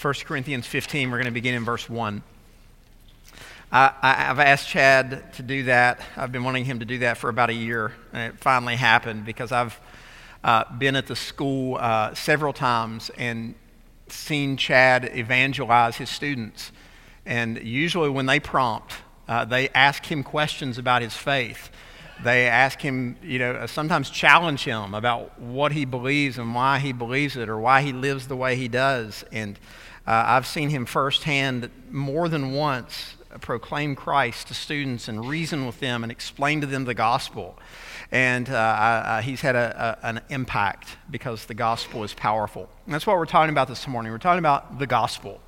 1 Corinthians 15. We're going to begin in verse 1. I, have asked Chad to do that. I've been wanting him to do that for about a year, and it finally happened because I've uh, been at the school uh, several times and seen Chad evangelize his students. And usually, when they prompt, uh, they ask him questions about his faith. They ask him, you know, sometimes challenge him about what he believes and why he believes it or why he lives the way he does. And uh, I've seen him firsthand more than once proclaim Christ to students and reason with them and explain to them the gospel. And uh, he's had a, a, an impact because the gospel is powerful. And that's what we're talking about this morning. We're talking about the gospel.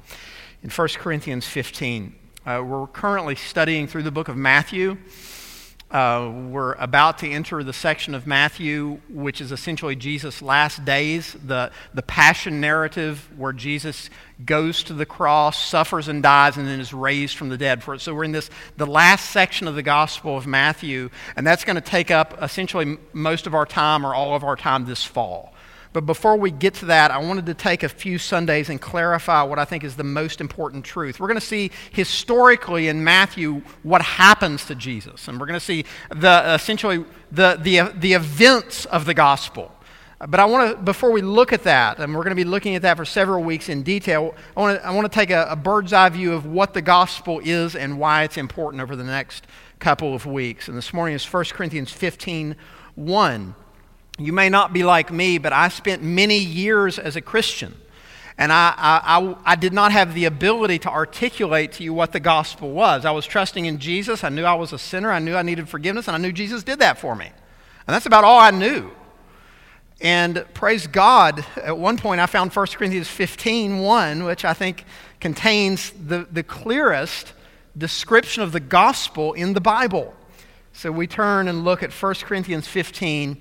In 1 Corinthians 15, uh, we're currently studying through the book of Matthew. Uh, we're about to enter the section of Matthew, which is essentially Jesus' last days, the, the passion narrative where Jesus goes to the cross, suffers and dies, and then is raised from the dead. So we're in this, the last section of the Gospel of Matthew, and that's going to take up essentially most of our time or all of our time this fall. But before we get to that, I wanted to take a few Sundays and clarify what I think is the most important truth. We're going to see historically in Matthew what happens to Jesus, and we're going to see the, essentially the, the, the events of the gospel. But I want to, before we look at that, and we're going to be looking at that for several weeks in detail, I want to, I want to take a, a bird's eye view of what the gospel is and why it's important over the next couple of weeks. And this morning is 1 Corinthians 15 1. You may not be like me, but I spent many years as a Christian. And I, I, I, did not have the ability to articulate to you what the gospel was. I was trusting in Jesus. I knew I was a sinner. I knew I needed forgiveness, and I knew Jesus did that for me. And that's about all I knew. And praise God, at one point I found 1 Corinthians 15 1, which I think contains the, the clearest description of the gospel in the Bible. So we turn and look at 1 Corinthians 15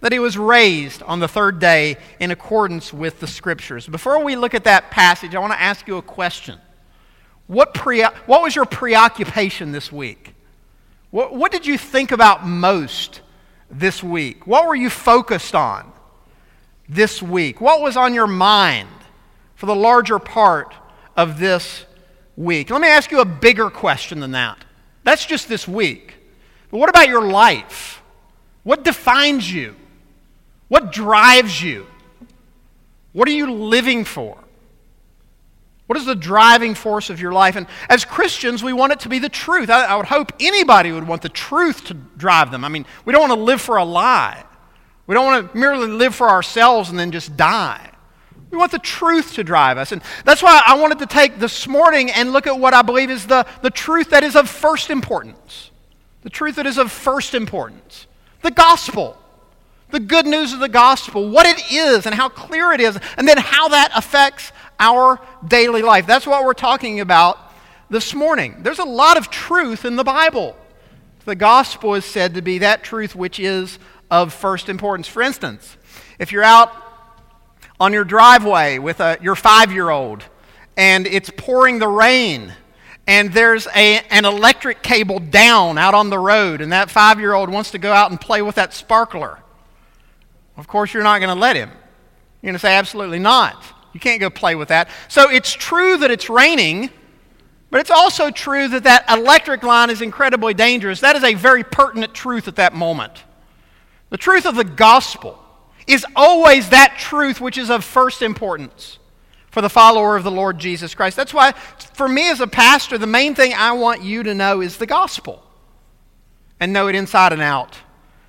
that he was raised on the third day in accordance with the scriptures. Before we look at that passage, I want to ask you a question. What, pre- what was your preoccupation this week? What, what did you think about most this week? What were you focused on this week? What was on your mind for the larger part of this week? Let me ask you a bigger question than that. That's just this week. But what about your life? What defines you? What drives you? What are you living for? What is the driving force of your life? And as Christians, we want it to be the truth. I, I, would hope anybody would want the truth to drive them. I mean, we don't want to live for a lie. We don't want to merely live for ourselves and then just die. We want the truth to drive us. And that's why I wanted to take this morning and look at what I believe is the, the truth that is of first importance. The truth that is of first importance the gospel the good news of the gospel, what it is and how clear it is, and then how that affects our daily life. That's what we're talking about this morning. There's a lot of truth in the Bible. The gospel is said to be that truth which is of first importance. For instance, if you're out on your driveway with a, your five year old and it's pouring the rain, and there's a, an electric cable down out on the road, and that five year old wants to go out and play with that sparkler of course, you're not going to let him. You're going to say, absolutely not. You can't go play with that. So it's true that it's raining, but it's also true that that electric line is incredibly dangerous. That is a very pertinent truth at that moment. The truth of the gospel is always that truth which is of first importance for the follower of the Lord Jesus Christ. That's why, for me as a pastor, the main thing I want you to know is the gospel and know it inside and out.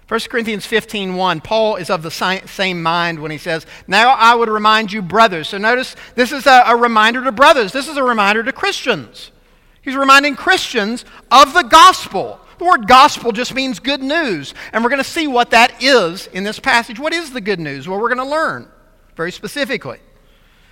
1 Corinthians 15 1, Paul is of the same mind when he says, Now I would remind you, brothers. So notice this is a, a reminder to brothers, this is a reminder to Christians. He's reminding Christians of the gospel. The word gospel just means good news. And we're going to see what that is in this passage. What is the good news? Well, we're going to learn very specifically.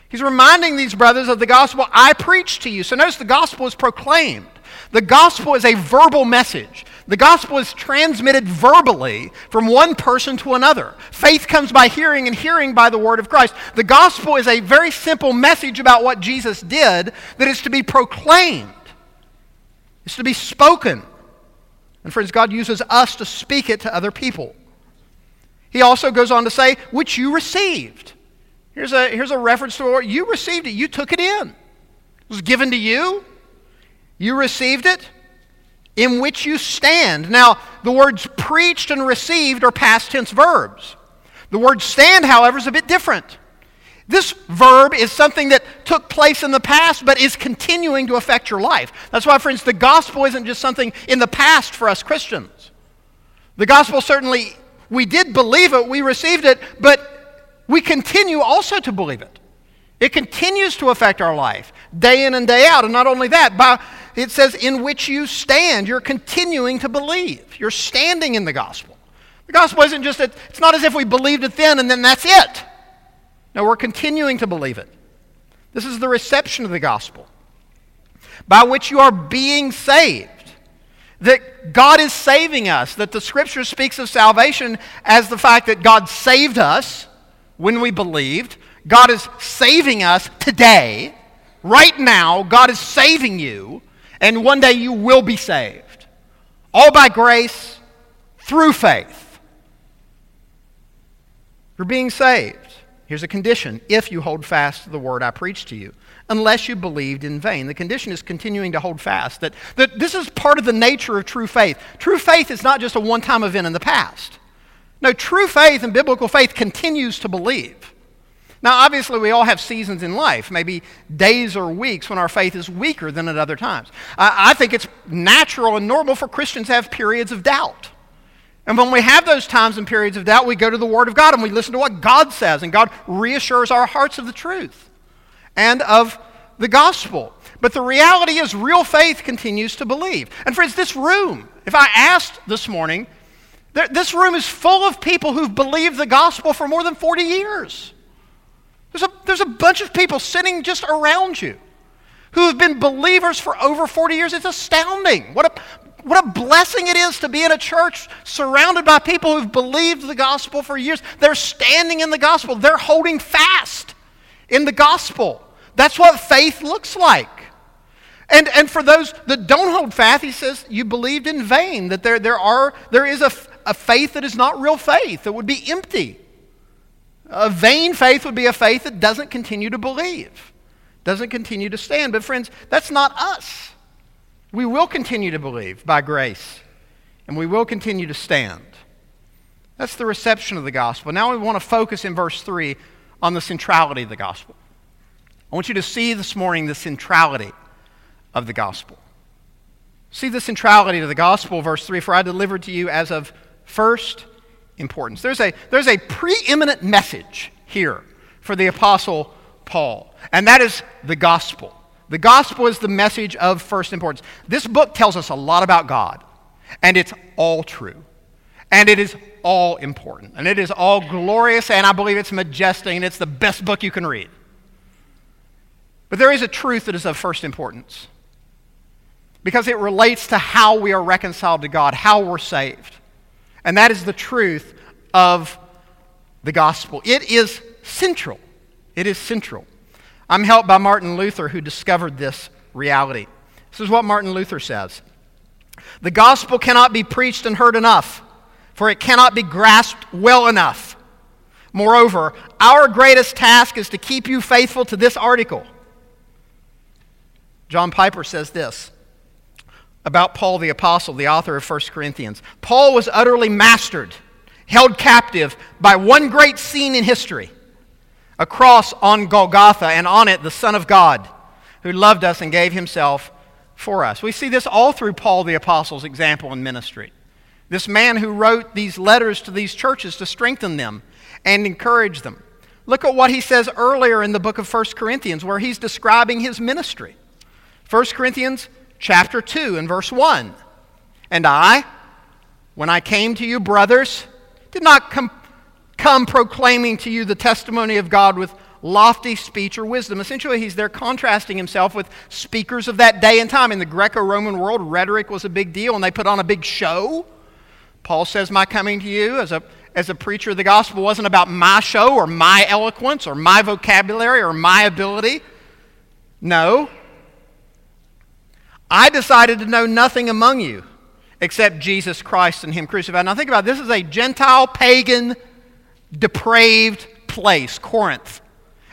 He's reminding these brothers of the gospel I preached to you. So notice the gospel is proclaimed. The gospel is a verbal message. The gospel is transmitted verbally from one person to another. Faith comes by hearing, and hearing by the word of Christ. The gospel is a very simple message about what Jesus did that is to be proclaimed, it's to be spoken. And friends, God uses us to speak it to other people. He also goes on to say, which you received. Here's a, here's a reference to what you received it. You took it in. It was given to you. You received it in which you stand. Now, the words preached and received are past tense verbs. The word stand, however, is a bit different. This verb is something that took place in the past but is continuing to affect your life. That's why, friends, the gospel isn't just something in the past for us Christians. The gospel certainly, we did believe it, we received it, but we continue also to believe it. It continues to affect our life day in and day out. And not only that, by, it says, in which you stand. You're continuing to believe. You're standing in the gospel. The gospel isn't just, that, it's not as if we believed it then and then that's it. No, we're continuing to believe it. This is the reception of the gospel by which you are being saved. That God is saving us, that the scripture speaks of salvation as the fact that God saved us when we believed, God is saving us today. Right now, God is saving you, and one day you will be saved. All by grace, through faith. You're being saved. Here's a condition if you hold fast to the word I preached to you, unless you believed in vain. The condition is continuing to hold fast. That, that this is part of the nature of true faith. True faith is not just a one time event in the past. No, true faith and biblical faith continues to believe. Now, obviously, we all have seasons in life, maybe days or weeks when our faith is weaker than at other times. I, I think it's natural and normal for Christians to have periods of doubt. And when we have those times and periods of doubt, we go to the Word of God and we listen to what God says, and God reassures our hearts of the truth and of the gospel. But the reality is, real faith continues to believe. And friends, this room, if I asked this morning, this room is full of people who've believed the gospel for more than 40 years. There's a, there's a bunch of people sitting just around you who have been believers for over 40 years. It's astounding. What a, what a blessing it is to be in a church surrounded by people who've believed the gospel for years. They're standing in the gospel, they're holding fast in the gospel. That's what faith looks like. And, and for those that don't hold fast, he says, you believed in vain, that there, there, are, there is a, a faith that is not real faith, that would be empty. A vain faith would be a faith that doesn't continue to believe, doesn't continue to stand. But, friends, that's not us. We will continue to believe by grace, and we will continue to stand. That's the reception of the gospel. Now we want to focus in verse 3 on the centrality of the gospel. I want you to see this morning the centrality of the gospel. See the centrality of the gospel, verse 3 For I delivered to you as of first importance. There's a, there's a preeminent message here for the Apostle Paul, and that is the gospel. The gospel is the message of first importance. This book tells us a lot about God, and it's all true. And it is all important. And it is all glorious, and I believe it's majestic, and it's the best book you can read. But there is a truth that is of first importance because it relates to how we are reconciled to God, how we're saved. And that is the truth of the gospel. It is central. It is central. I'm helped by Martin Luther, who discovered this reality. This is what Martin Luther says The gospel cannot be preached and heard enough, for it cannot be grasped well enough. Moreover, our greatest task is to keep you faithful to this article. John Piper says this about Paul the Apostle, the author of 1 Corinthians. Paul was utterly mastered, held captive by one great scene in history a cross on Golgotha, and on it the Son of God, who loved us and gave himself for us. We see this all through Paul the Apostle's example in ministry. This man who wrote these letters to these churches to strengthen them and encourage them. Look at what he says earlier in the book of 1 Corinthians, where he's describing his ministry. 1 Corinthians chapter 2 and verse 1. And I, when I came to you, brothers, did not come, come proclaiming to you the testimony of God with lofty speech or wisdom. Essentially, he's there contrasting himself with speakers of that day and time. In the Greco Roman world, rhetoric was a big deal, and they put on a big show. Paul says, My coming to you as a, as a preacher of the gospel wasn't about my show or my eloquence or my vocabulary or my ability. No. I decided to know nothing among you except Jesus Christ and Him crucified. Now think about it. this is a Gentile, pagan, depraved place, Corinth.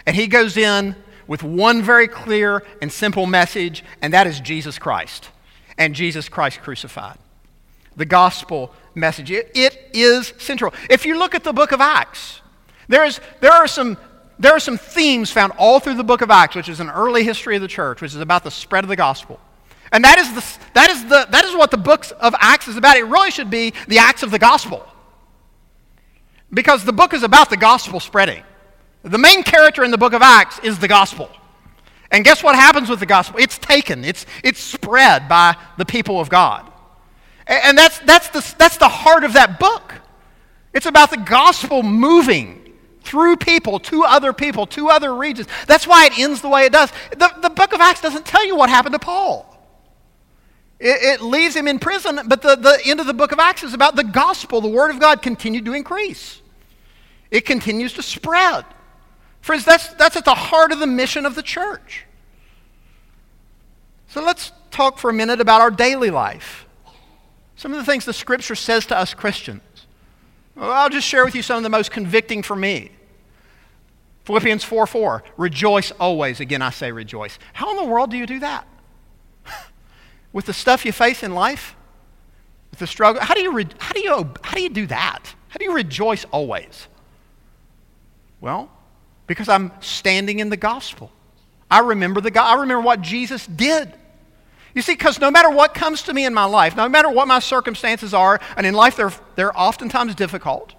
And he goes in with one very clear and simple message, and that is Jesus Christ and Jesus Christ crucified. The gospel message. It, it is central. If you look at the book of Acts, there, is, there, are some, there are some themes found all through the book of Acts, which is an early history of the church, which is about the spread of the gospel. And that is, the, that, is the, that is what the book of Acts is about. It really should be the Acts of the gospel. Because the book is about the gospel spreading. The main character in the book of Acts is the gospel. And guess what happens with the gospel? It's taken, it's, it's spread by the people of God. And that's, that's, the, that's the heart of that book. It's about the gospel moving through people to other people, to other regions. That's why it ends the way it does. The, the book of Acts doesn't tell you what happened to Paul. It, it leaves him in prison, but the, the end of the book of Acts is about the gospel. The word of God continued to increase, it continues to spread. Friends, that's, that's at the heart of the mission of the church. So let's talk for a minute about our daily life. Some of the things the scripture says to us Christians. Well, I'll just share with you some of the most convicting for me. Philippians 4 4, rejoice always. Again, I say rejoice. How in the world do you do that? With the stuff you face in life, with the struggle. How do you, re- how do you, how do, you do that? How do you rejoice always? Well, because I'm standing in the gospel. I remember the God. I remember what Jesus did. You see, because no matter what comes to me in my life, no matter what my circumstances are, and in life they're, they're oftentimes difficult,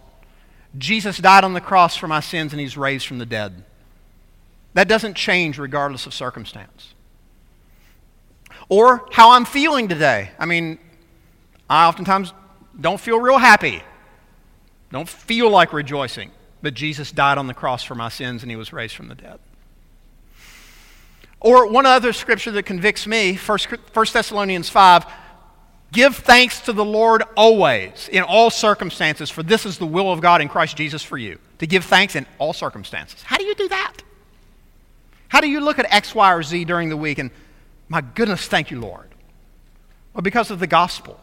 Jesus died on the cross for my sins and he's raised from the dead. That doesn't change regardless of circumstance or how I'm feeling today. I mean, I oftentimes don't feel real happy, don't feel like rejoicing. But Jesus died on the cross for my sins and he was raised from the dead. Or one other scripture that convicts me, 1 Thessalonians 5 Give thanks to the Lord always, in all circumstances, for this is the will of God in Christ Jesus for you. To give thanks in all circumstances. How do you do that? How do you look at X, Y, or Z during the week and my goodness, thank you, Lord. Well, because of the gospel,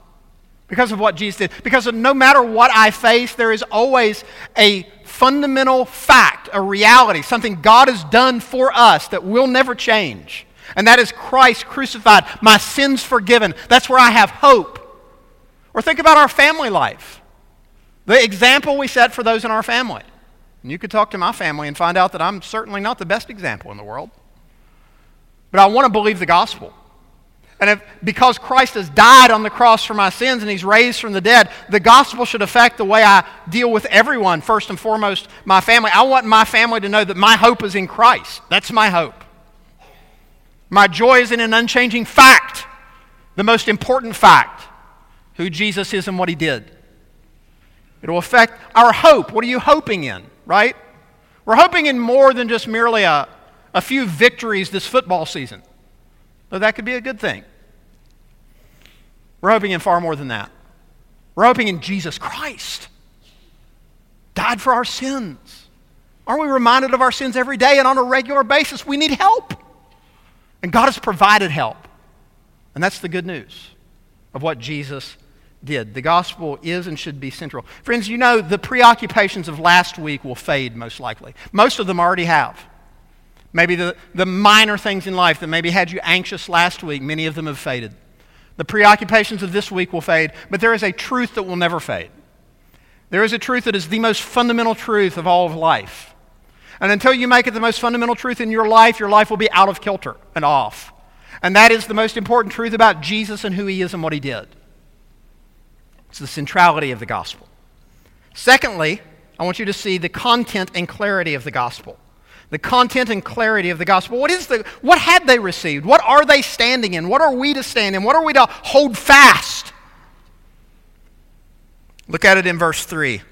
because of what Jesus did, because no matter what I face, there is always a fundamental fact, a reality, something God has done for us that will never change. And that is Christ crucified, my sins forgiven. That's where I have hope. Or think about our family life. The example we set for those in our family. And you could talk to my family and find out that I'm certainly not the best example in the world. But I want to believe the gospel. And if, because Christ has died on the cross for my sins and he's raised from the dead, the gospel should affect the way I deal with everyone, first and foremost, my family. I want my family to know that my hope is in Christ. That's my hope. My joy is in an unchanging fact, the most important fact who Jesus is and what he did. It will affect our hope. What are you hoping in, right? We're hoping in more than just merely a, a few victories this football season. Though that could be a good thing. We're hoping in far more than that. We're hoping in Jesus Christ. Died for our sins. Aren't we reminded of our sins every day and on a regular basis? We need help. And God has provided help. And that's the good news of what Jesus did. The gospel is and should be central. Friends, you know the preoccupations of last week will fade most likely. Most of them already have. Maybe the, the minor things in life that maybe had you anxious last week, many of them have faded. The preoccupations of this week will fade, but there is a truth that will never fade. There is a truth that is the most fundamental truth of all of life. And until you make it the most fundamental truth in your life, your life will be out of kilter and off. And that is the most important truth about Jesus and who he is and what he did. It's the centrality of the gospel. Secondly, I want you to see the content and clarity of the gospel the content and clarity of the gospel. What is the what had they received? What are they standing in? What are we to stand in? What are we to hold fast? Look at it in verse 3.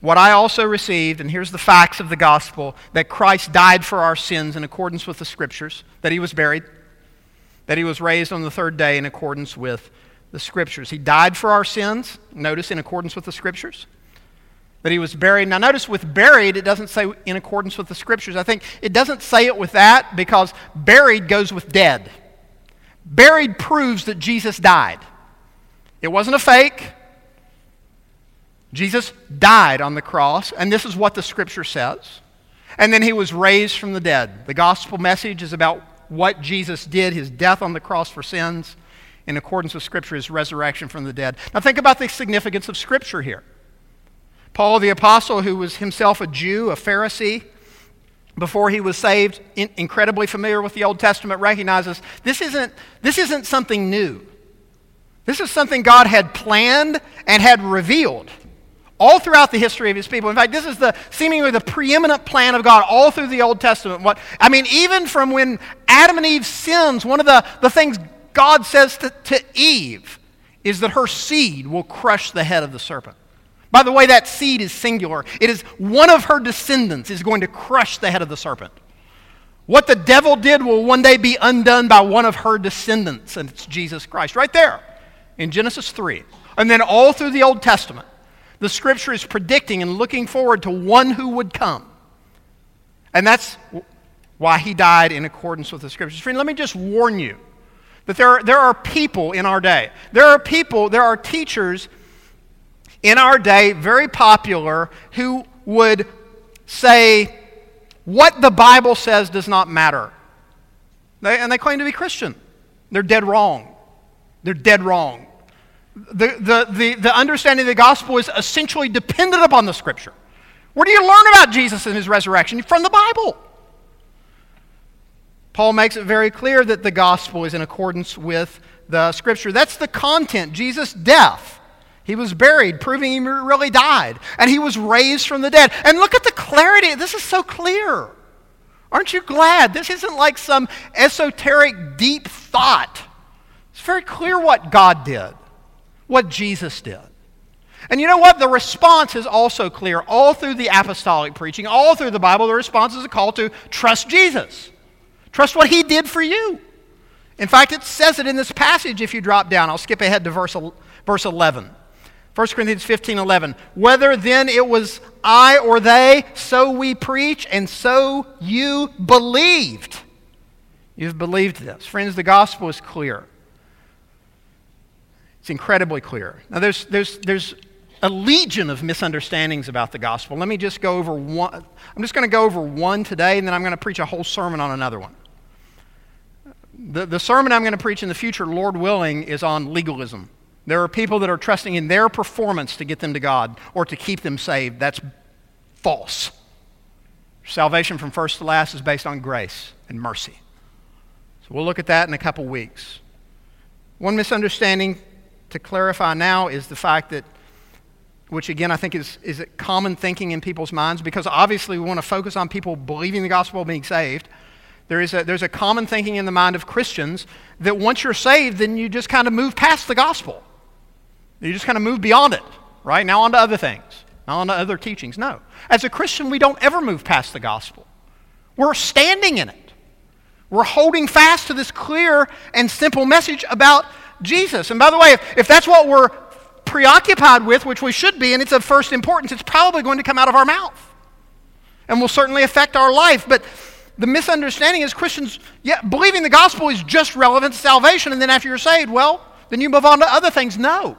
what I also received, and here's the facts of the gospel that Christ died for our sins in accordance with the scriptures, that he was buried, that he was raised on the third day in accordance with the scriptures. He died for our sins, notice in accordance with the scriptures. That he was buried. Now, notice with buried, it doesn't say in accordance with the scriptures. I think it doesn't say it with that because buried goes with dead. Buried proves that Jesus died. It wasn't a fake, Jesus died on the cross, and this is what the scripture says. And then he was raised from the dead. The gospel message is about what Jesus did, his death on the cross for sins, in accordance with scripture, his resurrection from the dead. Now think about the significance of scripture here. Paul the apostle, who was himself a Jew, a Pharisee, before he was saved, in, incredibly familiar with the Old Testament, recognizes this isn't, this isn't something new. This is something God had planned and had revealed all throughout the history of his people. In fact, this is the seemingly the preeminent plan of God all through the Old Testament. What I mean, even from when Adam and Eve sins, one of the, the things God says to, to Eve is that her seed will crush the head of the serpent. By the way, that seed is singular. It is one of her descendants is going to crush the head of the serpent. What the devil did will one day be undone by one of her descendants, and it's Jesus Christ. Right there in Genesis 3. And then all through the Old Testament the scripture is predicting and looking forward to one who would come. And that's why he died in accordance with the scriptures. Friend, let me just warn you that there are, there are people in our day. There are people, there are teachers in our day, very popular, who would say, what the Bible says does not matter. They, and they claim to be Christian. They're dead wrong. They're dead wrong. The, the, the, the understanding of the gospel is essentially dependent upon the scripture. Where do you learn about Jesus and his resurrection? From the Bible. Paul makes it very clear that the gospel is in accordance with the scripture. That's the content. Jesus' death. He was buried, proving he really died. And he was raised from the dead. And look at the clarity. This is so clear. Aren't you glad? This isn't like some esoteric, deep thought. It's very clear what God did what Jesus did. And you know what? The response is also clear all through the apostolic preaching, all through the Bible. The response is a call to trust Jesus, trust what he did for you. In fact, it says it in this passage if you drop down. I'll skip ahead to verse, verse 11. 1 Corinthians 15 11. Whether then it was I or they, so we preach, and so you believed. You've believed this. Friends, the gospel is clear. It's incredibly clear. Now, there's, there's, there's a legion of misunderstandings about the gospel. Let me just go over one. I'm just going to go over one today, and then I'm going to preach a whole sermon on another one. The, the sermon I'm going to preach in the future, Lord willing, is on legalism. There are people that are trusting in their performance to get them to God or to keep them saved. That's false. Salvation from first to last is based on grace and mercy. So we'll look at that in a couple weeks. One misunderstanding to clarify now is the fact that, which again I think is, is common thinking in people's minds, because obviously we want to focus on people believing the gospel being saved. There is a, there's a common thinking in the mind of Christians that once you're saved, then you just kind of move past the gospel. You just kind of move beyond it, right? Now on to other things, now on to other teachings. No. As a Christian, we don't ever move past the gospel. We're standing in it. We're holding fast to this clear and simple message about Jesus. And by the way, if, if that's what we're preoccupied with, which we should be, and it's of first importance, it's probably going to come out of our mouth and will certainly affect our life. But the misunderstanding is Christians, yeah, believing the gospel is just relevant to salvation, and then after you're saved, well, then you move on to other things. No.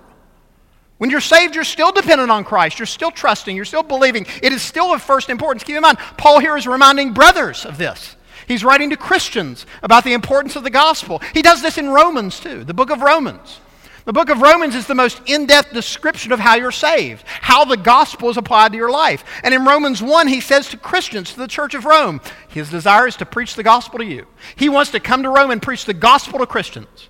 When you're saved, you're still dependent on Christ. You're still trusting. You're still believing. It is still of first importance. Keep in mind, Paul here is reminding brothers of this. He's writing to Christians about the importance of the gospel. He does this in Romans too, the book of Romans. The book of Romans is the most in depth description of how you're saved, how the gospel is applied to your life. And in Romans 1, he says to Christians, to the church of Rome, his desire is to preach the gospel to you. He wants to come to Rome and preach the gospel to Christians.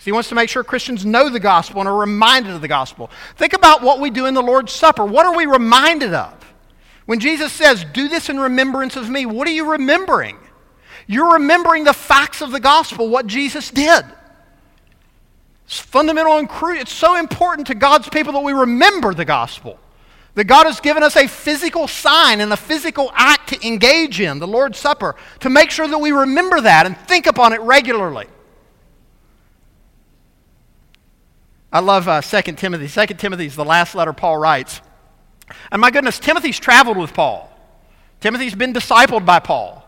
So he wants to make sure Christians know the gospel and are reminded of the gospel. Think about what we do in the Lord's Supper. What are we reminded of? When Jesus says, Do this in remembrance of me, what are you remembering? You're remembering the facts of the gospel, what Jesus did. It's fundamental and crucial. It's so important to God's people that we remember the gospel. That God has given us a physical sign and a physical act to engage in, the Lord's Supper, to make sure that we remember that and think upon it regularly. I love uh, 2 Timothy. 2 Timothy is the last letter Paul writes. And my goodness, Timothy's traveled with Paul. Timothy's been discipled by Paul.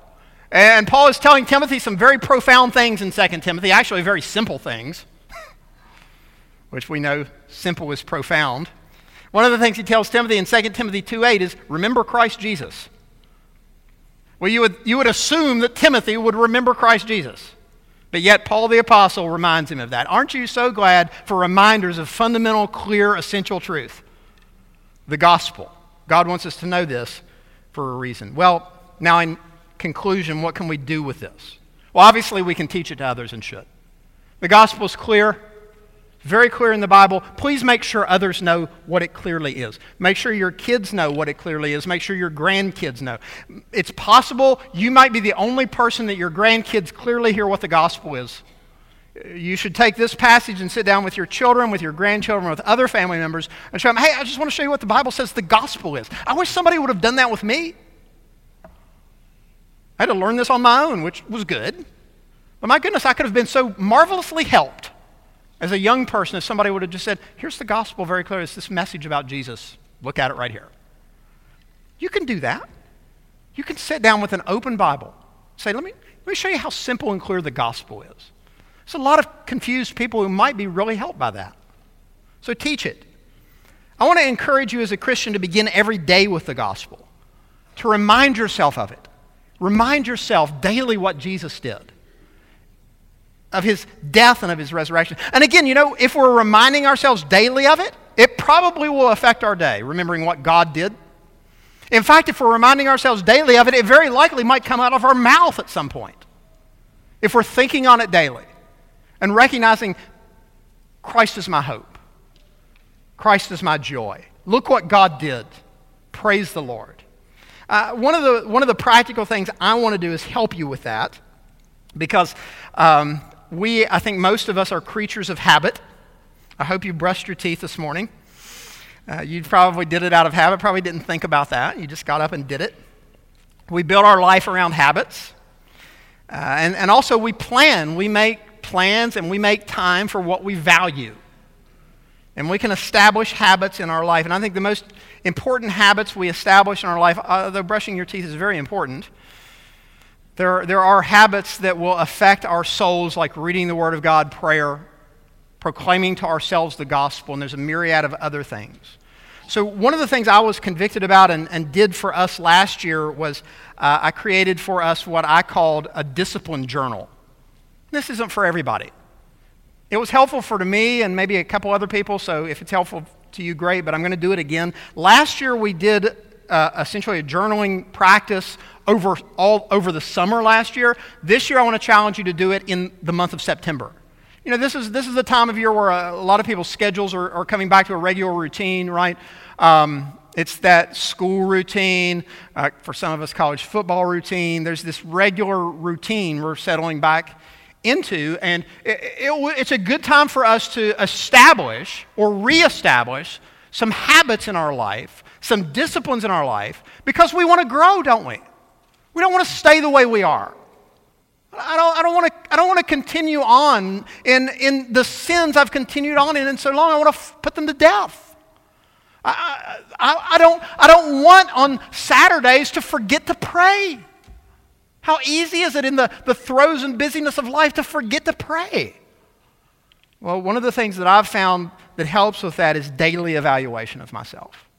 And Paul is telling Timothy some very profound things in 2 Timothy, actually, very simple things, which we know simple is profound. One of the things he tells Timothy in 2 Timothy 2:8 is remember Christ Jesus. Well, you would, you would assume that Timothy would remember Christ Jesus. But yet, Paul the Apostle reminds him of that. Aren't you so glad for reminders of fundamental, clear, essential truth? The gospel. God wants us to know this for a reason. Well, now in conclusion, what can we do with this? Well, obviously, we can teach it to others and should. The gospel is clear, very clear in the Bible. Please make sure others know what it clearly is. Make sure your kids know what it clearly is. Make sure your grandkids know. It's possible you might be the only person that your grandkids clearly hear what the gospel is. You should take this passage and sit down with your children, with your grandchildren, with other family members, and show them, hey, I just want to show you what the Bible says the gospel is. I wish somebody would have done that with me. I had to learn this on my own, which was good. But my goodness, I could have been so marvelously helped as a young person if somebody would have just said, here's the gospel very clear. It's this message about Jesus. Look at it right here. You can do that. You can sit down with an open Bible. Say, let me, let me show you how simple and clear the gospel is. There's a lot of confused people who might be really helped by that. So teach it. I want to encourage you as a Christian to begin every day with the gospel, to remind yourself of it. Remind yourself daily what Jesus did, of his death and of his resurrection. And again, you know, if we're reminding ourselves daily of it, it probably will affect our day, remembering what God did. In fact, if we're reminding ourselves daily of it, it very likely might come out of our mouth at some point. If we're thinking on it daily and recognizing Christ is my hope, Christ is my joy. Look what God did. Praise the Lord. Uh, one, of the, one of the practical things I want to do is help you with that because um, we, I think most of us are creatures of habit. I hope you brushed your teeth this morning. Uh, you probably did it out of habit, probably didn't think about that. You just got up and did it. We build our life around habits. Uh, and, and also, we plan. We make plans and we make time for what we value. And we can establish habits in our life. And I think the most important habits we establish in our life, although brushing your teeth is very important, there, there are habits that will affect our souls, like reading the Word of God, prayer, proclaiming to ourselves the gospel, and there's a myriad of other things. So, one of the things I was convicted about and, and did for us last year was uh, I created for us what I called a discipline journal. This isn't for everybody. It was helpful for me and maybe a couple other people, so if it's helpful to you, great, but I'm going to do it again. Last year we did uh, essentially a journaling practice over all over the summer last year. This year I want to challenge you to do it in the month of September. You know, this is, this is the time of year where a, a lot of people's schedules are, are, coming back to a regular routine, right? Um, it's that school routine, uh, for some of us, college football routine. There's this regular routine we're settling back into. And it, it, it's a good time for us to establish or reestablish some habits in our life, some disciplines in our life, because we want to grow, don't we? We don't want to stay the way we are. I don't, I don't, want, to, I don't want to continue on in, in the sins I've continued on in in so long. I want to f- put them to death. I, I, I, don't, I don't want on Saturdays to forget to pray. How easy is it in the, the throes and busyness of life to forget to pray? Well, one of the things that I've found that helps with that is daily evaluation of myself.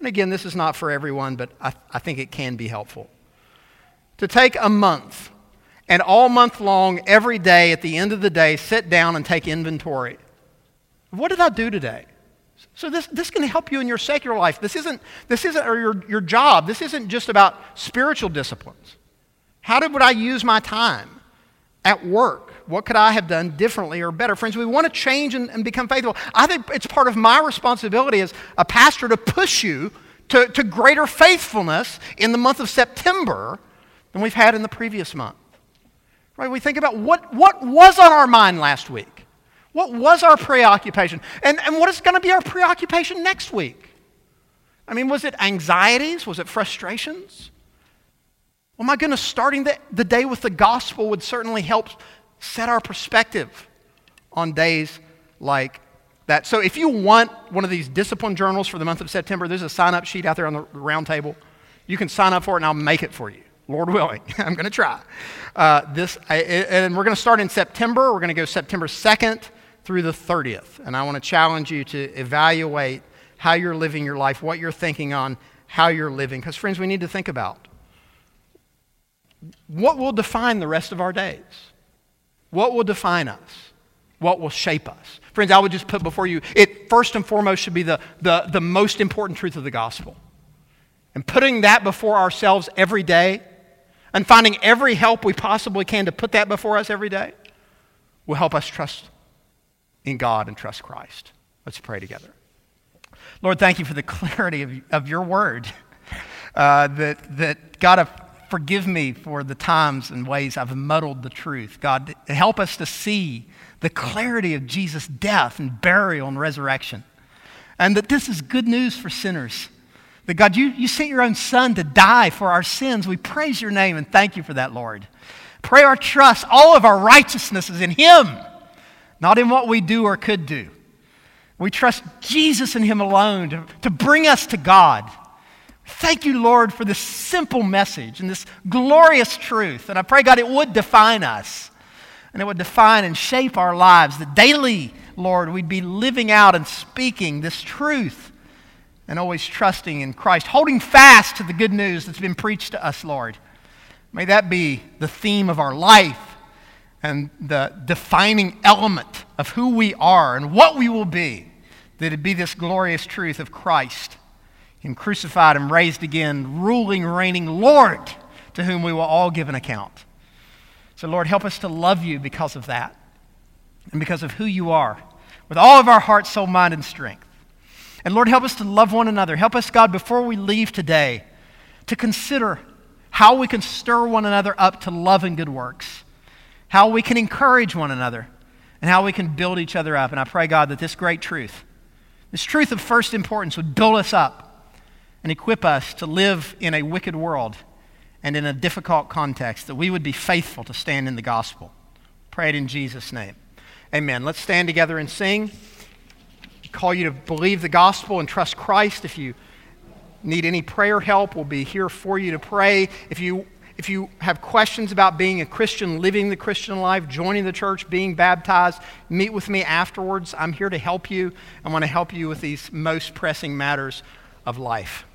And again, this is not for everyone, but I, I think it can be helpful. To take a month and all month long, every day, at the end of the day, sit down and take inventory. What did I do today? So this, this can help you in your secular life. This isn't, this isn't or your, your job. This isn't just about spiritual disciplines. How did, would I use my time at work? What could I have done differently or better? Friends, we want to change and, and become faithful. I think it's part of my responsibility as a pastor to push you to, to greater faithfulness in the month of September than we've had in the previous month. Right? We think about what, what was on our mind last week. What was our preoccupation? And, and what is going to be our preoccupation next week? I mean, was it anxieties? Was it frustrations? Well, my goodness, starting the, the day with the gospel would certainly help set our perspective on days like that. So, if you want one of these discipline journals for the month of September, there's a sign up sheet out there on the round table. You can sign up for it and I'll make it for you. Lord willing. I'm going to try. Uh, this, I, and we're going to start in September. We're going to go September 2nd through the 30th. And I want to challenge you to evaluate how you're living your life, what you're thinking on, how you're living. Because, friends, we need to think about what will define the rest of our days? What will define us? What will shape us? Friends, I would just put before you, it first and foremost should be the, the, the most important truth of the gospel. And putting that before ourselves every day and finding every help we possibly can to put that before us every day will help us trust in God and trust Christ. Let's pray together. Lord, thank you for the clarity of, of your word. Uh, that, that, God, forgive me for the times and ways I've muddled the truth. God, help us to see the clarity of Jesus' death and burial and resurrection. And that this is good news for sinners. That God, you, you sent your own son to die for our sins. We praise your name and thank you for that, Lord. Pray our trust, all of our righteousness is in Him, not in what we do or could do. We trust Jesus and Him alone to, to bring us to God. Thank you, Lord, for this simple message and this glorious truth. And I pray, God, it would define us and it would define and shape our lives. That daily, Lord, we'd be living out and speaking this truth and always trusting in Christ, holding fast to the good news that's been preached to us, Lord. May that be the theme of our life and the defining element of who we are and what we will be that it be this glorious truth of Christ, Him crucified and raised again, ruling, reigning Lord, to whom we will all give an account. So, Lord, help us to love you because of that and because of who you are, with all of our heart, soul, mind, and strength. And Lord, help us to love one another. Help us, God, before we leave today, to consider how we can stir one another up to love and good works, how we can encourage one another, and how we can build each other up. And I pray, God, that this great truth this truth of first importance would build us up and equip us to live in a wicked world and in a difficult context, that we would be faithful to stand in the gospel. Pray it in Jesus' name. Amen. Let's stand together and sing. Call you to believe the gospel and trust Christ. If you need any prayer help, we'll be here for you to pray. If you if you have questions about being a Christian, living the Christian life, joining the church, being baptized, meet with me afterwards. I'm here to help you. I want to help you with these most pressing matters of life.